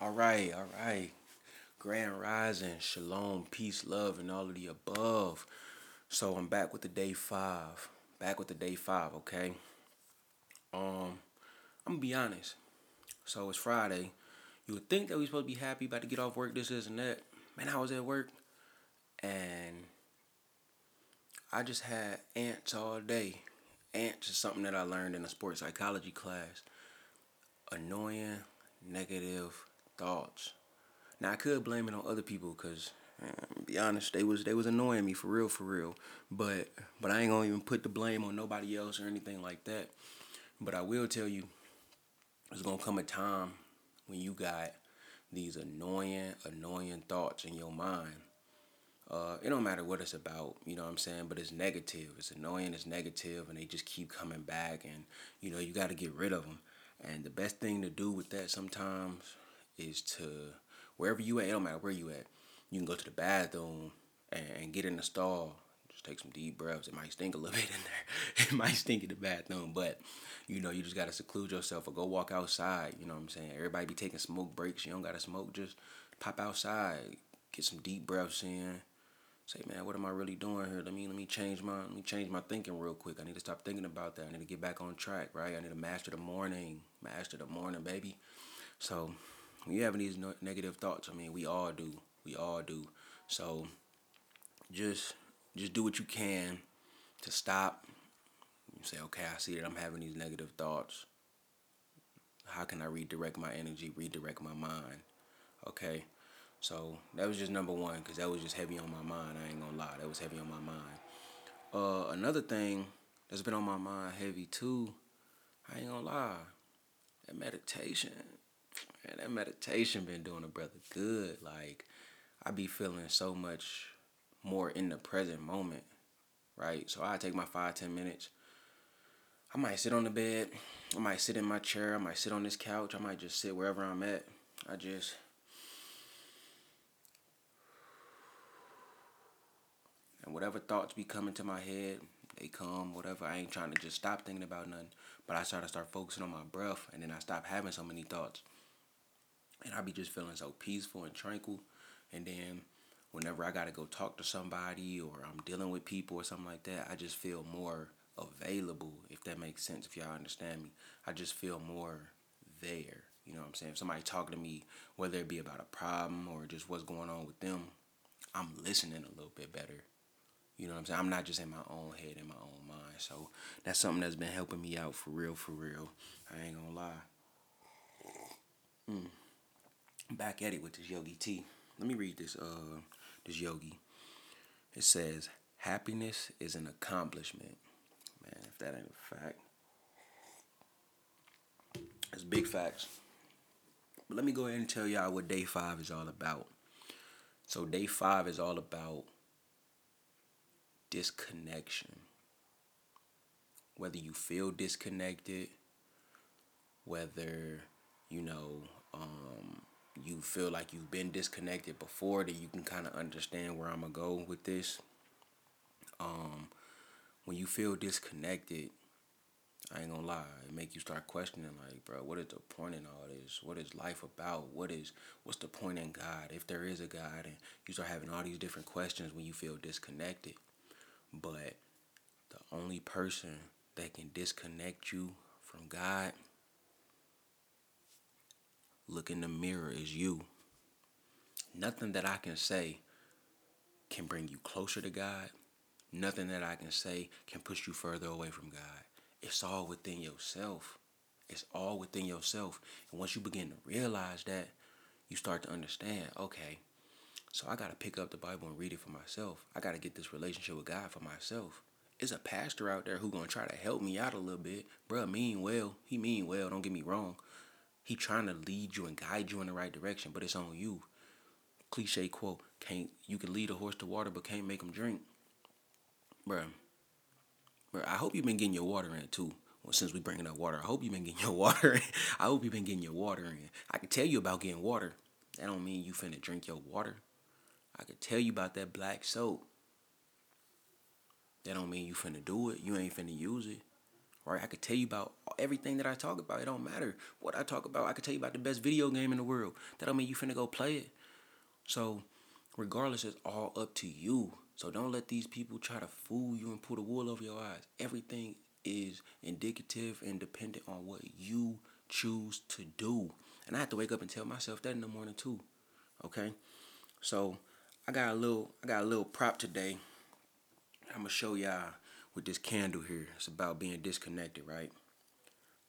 All right, all right. Grand Rising, Shalom, peace, love, and all of the above. So I'm back with the day five. Back with the day five, okay? Um, I'm gonna be honest. So it's Friday. You would think that we supposed to be happy about to get off work, this, this, and that. Man, I was at work and I just had ants all day. Ants is something that I learned in a sports psychology class. Annoying, negative thoughts. Now I could blame it on other people because, be honest, they was they was annoying me for real, for real. But but I ain't gonna even put the blame on nobody else or anything like that. But I will tell you, there's gonna come a time when you got these annoying, annoying thoughts in your mind. Uh, it don't matter what it's about, you know what I'm saying, but it's negative. It's annoying, it's negative, and they just keep coming back, and you know you got to get rid of them. And the best thing to do with that sometimes is to wherever you at, it don't matter where you at, you can go to the bathroom and, and get in the stall. Just take some deep breaths. It might stink a little bit in there. It might stink in the bathroom, but you know, you just gotta seclude yourself or go walk outside. You know what I'm saying? Everybody be taking smoke breaks. You don't gotta smoke. Just pop outside, get some deep breaths in. Say, man, what am I really doing here? Let me let me change my let me change my thinking real quick. I need to stop thinking about that. I need to get back on track, right? I need to master the morning, master the morning, baby. So when you having these no- negative thoughts, I mean, we all do. We all do. So just just do what you can to stop. You say, okay, I see that I'm having these negative thoughts. How can I redirect my energy, redirect my mind? Okay. So that was just number one because that was just heavy on my mind. I ain't gonna lie, that was heavy on my mind. Uh, another thing that's been on my mind heavy too. I ain't gonna lie, that meditation. Man, that meditation been doing a brother good. Like, I be feeling so much more in the present moment, right? So I take my five, ten minutes. I might sit on the bed. I might sit in my chair. I might sit on this couch. I might just sit wherever I'm at. I just and whatever thoughts be coming to my head, they come. Whatever. I ain't trying to just stop thinking about nothing, but I start to start focusing on my breath, and then I stop having so many thoughts and I be just feeling so peaceful and tranquil. And then whenever I gotta go talk to somebody or I'm dealing with people or something like that, I just feel more available, if that makes sense, if y'all understand me. I just feel more there. You know what I'm saying? If somebody talking to me, whether it be about a problem or just what's going on with them, I'm listening a little bit better. You know what I'm saying? I'm not just in my own head, in my own mind. So that's something that's been helping me out for real, for real. I ain't gonna lie. Mm back at it with this Yogi tea. Let me read this uh this yogi. It says, happiness is an accomplishment. Man, if that ain't a fact. It's big facts. But let me go ahead and tell y'all what day five is all about. So day five is all about disconnection. Whether you feel disconnected, whether, you know, um, you feel like you've been disconnected before that you can kind of understand where I'm gonna go with this. Um, when you feel disconnected, I ain't gonna lie, it make you start questioning like, bro, what is the point in all this? What is life about? What is what's the point in God? If there is a God and you start having all these different questions when you feel disconnected. But the only person that can disconnect you from God look in the mirror is you. Nothing that I can say can bring you closer to God. Nothing that I can say can push you further away from God. It's all within yourself. It's all within yourself. And once you begin to realize that, you start to understand, okay, so I got to pick up the Bible and read it for myself. I got to get this relationship with God for myself. There's a pastor out there who going to try to help me out a little bit. Bruh, mean well. He mean well, don't get me wrong. He trying to lead you and guide you in the right direction, but it's on you. Cliche quote: "Can't you can lead a horse to water, but can't make him drink." Bruh, bruh. I hope you've been getting your water in too. Well, since we bringing up water, I hope you've been getting your water in. I hope you've been getting your water in. I can tell you about getting water. That don't mean you finna drink your water. I could tell you about that black soap. That don't mean you finna do it. You ain't finna use it, right? I could tell you about everything that I talk about. It don't matter what I talk about. I could tell you about the best video game in the world. That don't mean you finna go play it. So, regardless, it's all up to you. So don't let these people try to fool you and pull the wool over your eyes. Everything is indicative and dependent on what you choose to do. And I have to wake up and tell myself that in the morning too. Okay? So I got a little I got a little prop today. I'm gonna show y'all with this candle here. It's about being disconnected, right?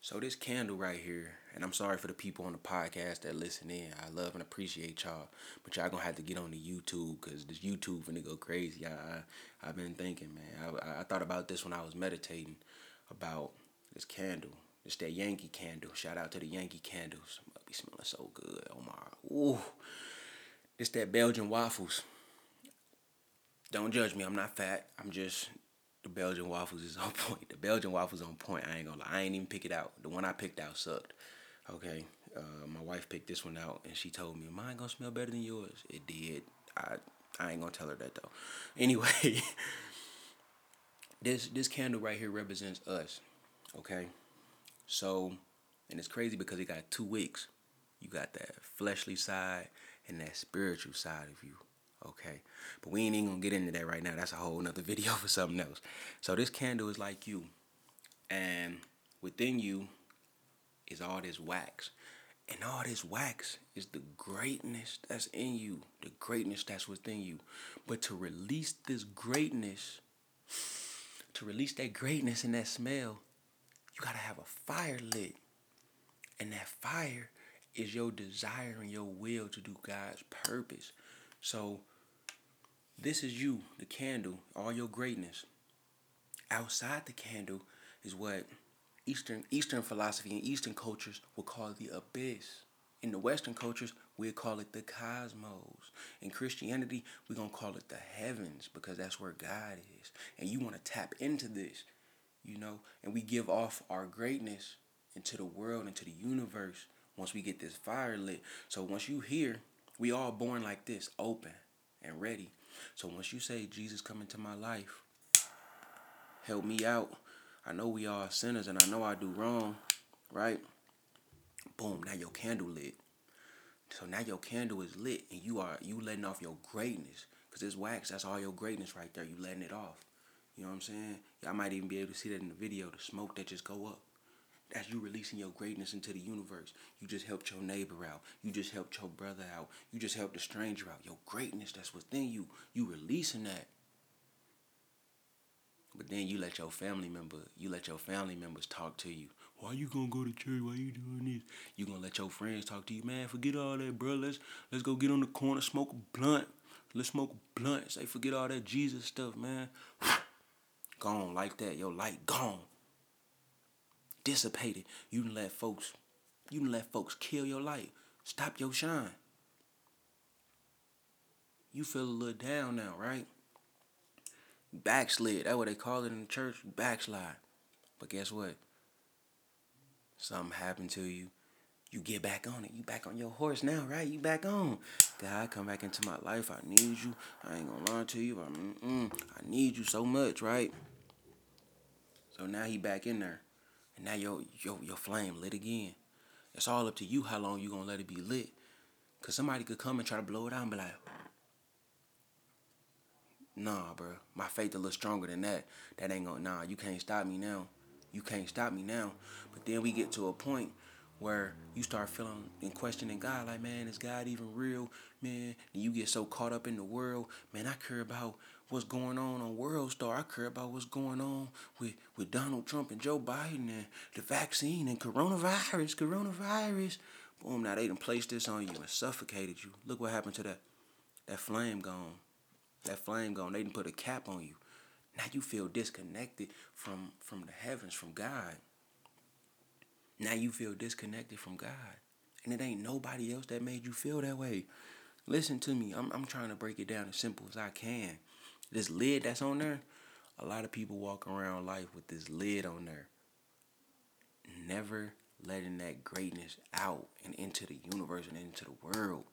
So this candle right here, and I'm sorry for the people on the podcast that listen in. I love and appreciate y'all, but y'all gonna have to get on the YouTube because this YouTube finna go crazy. I, I I've been thinking, man. I, I thought about this when I was meditating about this candle. It's that Yankee candle. Shout out to the Yankee candles. Must be smelling so good. Oh my, ooh. It's that Belgian waffles. Don't judge me. I'm not fat. I'm just the Belgian waffles is on point. The Belgian waffles on point. I ain't gonna lie. I ain't even pick it out. The one I picked out sucked. Okay. Uh, my wife picked this one out and she told me mine gonna smell better than yours. It did. I I ain't gonna tell her that though. Anyway, this this candle right here represents us. Okay. So, and it's crazy because it got two wicks. You got that fleshly side and that spiritual side of you. Okay. But we ain't even gonna get into that right now. That's a whole nother video for something else. So this candle is like you. And within you is all this wax. And all this wax is the greatness that's in you. The greatness that's within you. But to release this greatness, to release that greatness and that smell, you gotta have a fire lit. And that fire is your desire and your will to do God's purpose. So this is you, the candle, all your greatness. Outside the candle is what Eastern Eastern philosophy and Eastern cultures will call the abyss. In the Western cultures, we call it the cosmos. In Christianity, we're going to call it the heavens because that's where God is. And you want to tap into this, you know, and we give off our greatness into the world, into the universe once we get this fire lit. So once you hear, we all born like this, open and ready. So once you say, Jesus, come into my life, help me out. I know we are sinners and I know I do wrong, right? Boom, now your candle lit. So now your candle is lit and you are you letting off your greatness. Cause this wax, that's all your greatness right there. You letting it off. You know what I'm saying? Y'all might even be able to see that in the video, the smoke that just go up. That's you releasing your greatness into the universe. You just helped your neighbor out. You just helped your brother out. You just helped a stranger out. Your greatness that's within you. You releasing that. But then you let your family member, you let your family members talk to you. Why you gonna go to church? Why you doing this? You gonna let your friends talk to you, man? Forget all that, bro. Let's let's go get on the corner, smoke a blunt. Let's smoke a blunt. Say forget all that Jesus stuff, man. gone like that. Your light gone. Dissipated. You can let folks, you can let folks kill your light. Stop your shine. You feel a little down now, right? Backslid. That's what they call it in the church. Backslide. But guess what? Something happened to you. You get back on it. You back on your horse now, right? You back on. God, come back into my life. I need you. I ain't gonna lie to you. I, I need you so much, right? So now he back in there. And now your, your, your flame lit again. It's all up to you how long you gonna let it be lit. Cause somebody could come and try to blow it out and be like, nah, bro, my faith a little stronger than that. That ain't gonna, nah, you can't stop me now. You can't stop me now. But then we get to a point where you start feeling and questioning God, like, man, is God even real? Man, and you get so caught up in the world. Man, I care about what's going on on World Star. I care about what's going on with, with Donald Trump and Joe Biden and the vaccine and coronavirus, coronavirus. Boom, now they done placed this on you and suffocated you. Look what happened to that. That flame gone. That flame gone. They didn't put a cap on you. Now you feel disconnected from from the heavens, from God. Now you feel disconnected from God. And it ain't nobody else that made you feel that way. Listen to me. I'm I'm trying to break it down as simple as I can. This lid that's on there, a lot of people walk around life with this lid on there. Never letting that greatness out and into the universe and into the world.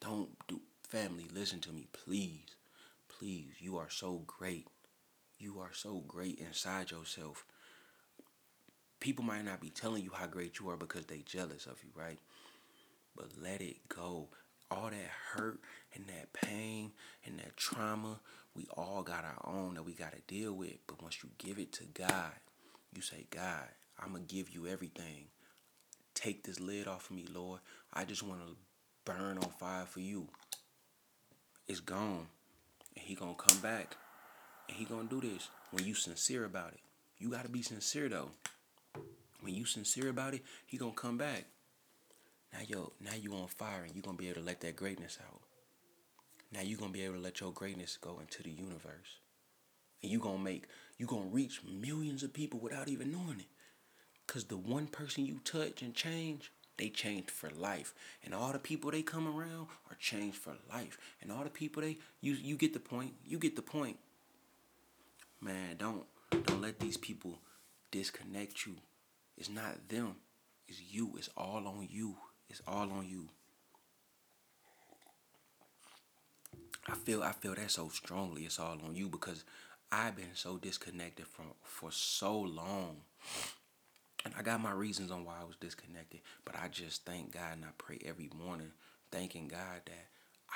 Don't do family, listen to me, please. Please, you are so great. You are so great inside yourself. People might not be telling you how great you are because they jealous of you, right? But let it go. All that hurt and that pain and that trauma, we all got our own that we got to deal with. But once you give it to God, you say, God, I'm going to give you everything. Take this lid off of me, Lord. I just want to burn on fire for you. It's gone. And he going to come back. And he going to do this when you sincere about it. You got to be sincere, though. When you sincere about it, he going to come back. Now, yo, now you on fire and you're to be able to let that greatness out. Now you're to be able to let your greatness go into the universe. And you going to make, you going to reach millions of people without even knowing it. Because the one person you touch and change, they changed for life. And all the people they come around are changed for life. And all the people they, you, you get the point. You get the point. Man, don't, don't let these people disconnect you. It's not them. It's you. It's all on you. It's all on you. I feel I feel that so strongly. It's all on you because I've been so disconnected from for so long. And I got my reasons on why I was disconnected, but I just thank God and I pray every morning, thanking God that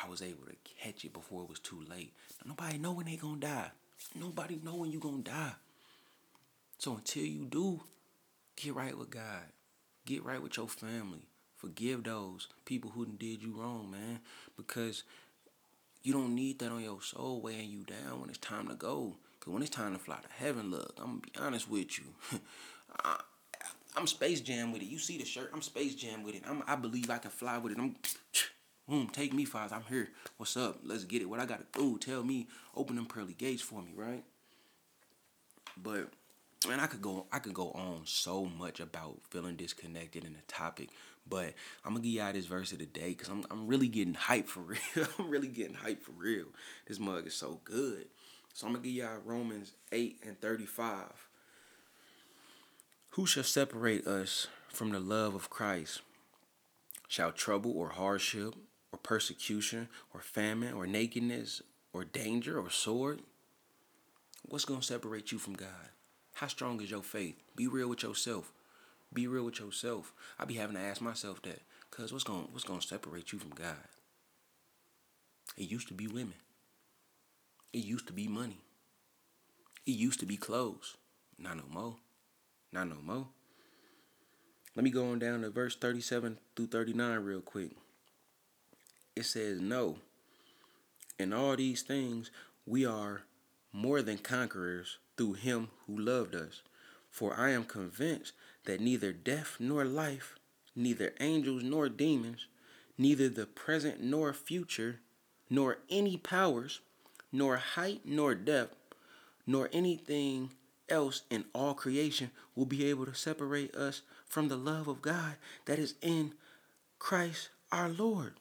I was able to catch it before it was too late. Nobody know when they gonna die. Nobody know when you gonna die. So until you do, get right with God. Get right with your family. Forgive those people who did you wrong, man. Because you don't need that on your soul weighing you down when it's time to go. Cause when it's time to fly to heaven, look, I'm gonna be honest with you. I, am Space Jam with it. You see the shirt? I'm Space Jam with it. I'm, I believe I can fly with it. I'm, boom, take me, Foz. I'm here. What's up? Let's get it. What I gotta do? Tell me. Open them pearly gates for me, right? But man, I could go I could go on so much about feeling disconnected in the topic, but I'm gonna give y'all this verse of the day because I'm I'm really getting hyped for real. I'm really getting hyped for real. This mug is so good. So I'm gonna give y'all Romans 8 and 35. Who shall separate us from the love of Christ? Shall trouble or hardship or persecution or famine or nakedness or danger or sword? What's gonna separate you from God? How strong is your faith? Be real with yourself. Be real with yourself. I be having to ask myself that. Cause what's going what's gonna separate you from God? It used to be women. It used to be money. It used to be clothes. Not no more. Not no more. Let me go on down to verse 37 through 39 real quick. It says, No. In all these things, we are more than conquerors through him who loved us. For I am convinced that neither death nor life, neither angels nor demons, neither the present nor future, nor any powers, nor height nor depth, nor anything else in all creation will be able to separate us from the love of God that is in Christ our Lord.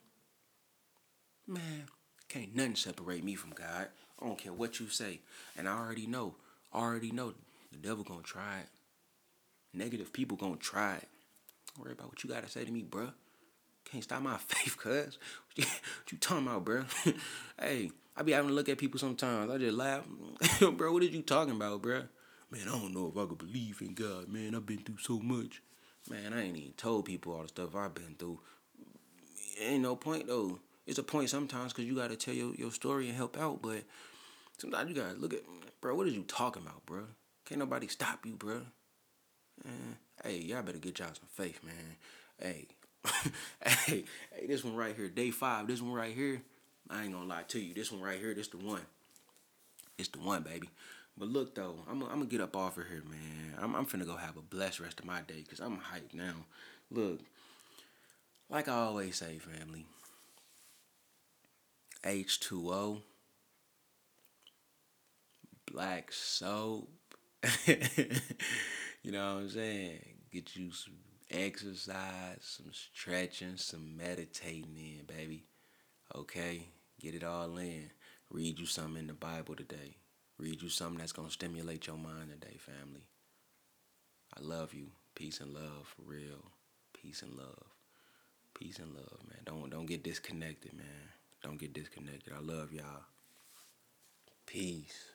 Man, can't nothing separate me from God. I don't care what you say. And I already know already know the devil gonna try it. Negative people gonna try it. Don't worry about what you gotta say to me, bruh. Can't stop my faith, cuz. What you talking about, bruh? hey, I be having to look at people sometimes. I just laugh. bro, what are you talking about, bruh? Man, I don't know if I could believe in God, man. I've been through so much. Man, I ain't even told people all the stuff I've been through. Ain't no point, though. It's a point sometimes because you got to tell your, your story and help out, but sometimes you got to look at Bro, what are you talking about, bro? Can't nobody stop you, bro. Hey, y'all better get y'all some faith, man. Hey, hey, hey, this one right here, day five, this one right here, I ain't gonna lie to you. This one right here, this the one. It's the one, baby. But look though, I'm, I'm gonna get up off of here, man. I'm, I'm finna go have a blessed rest of my day because I'm hyped now. Look, like I always say, family, H2O black soap. you know what I'm saying? Get you some exercise, some stretching, some meditating in, baby. Okay? Get it all in. Read you something in the Bible today. Read you something that's going to stimulate your mind today, family. I love you. Peace and love for real. Peace and love. Peace and love, man. Don't don't get disconnected, man. Don't get disconnected. I love y'all. Peace.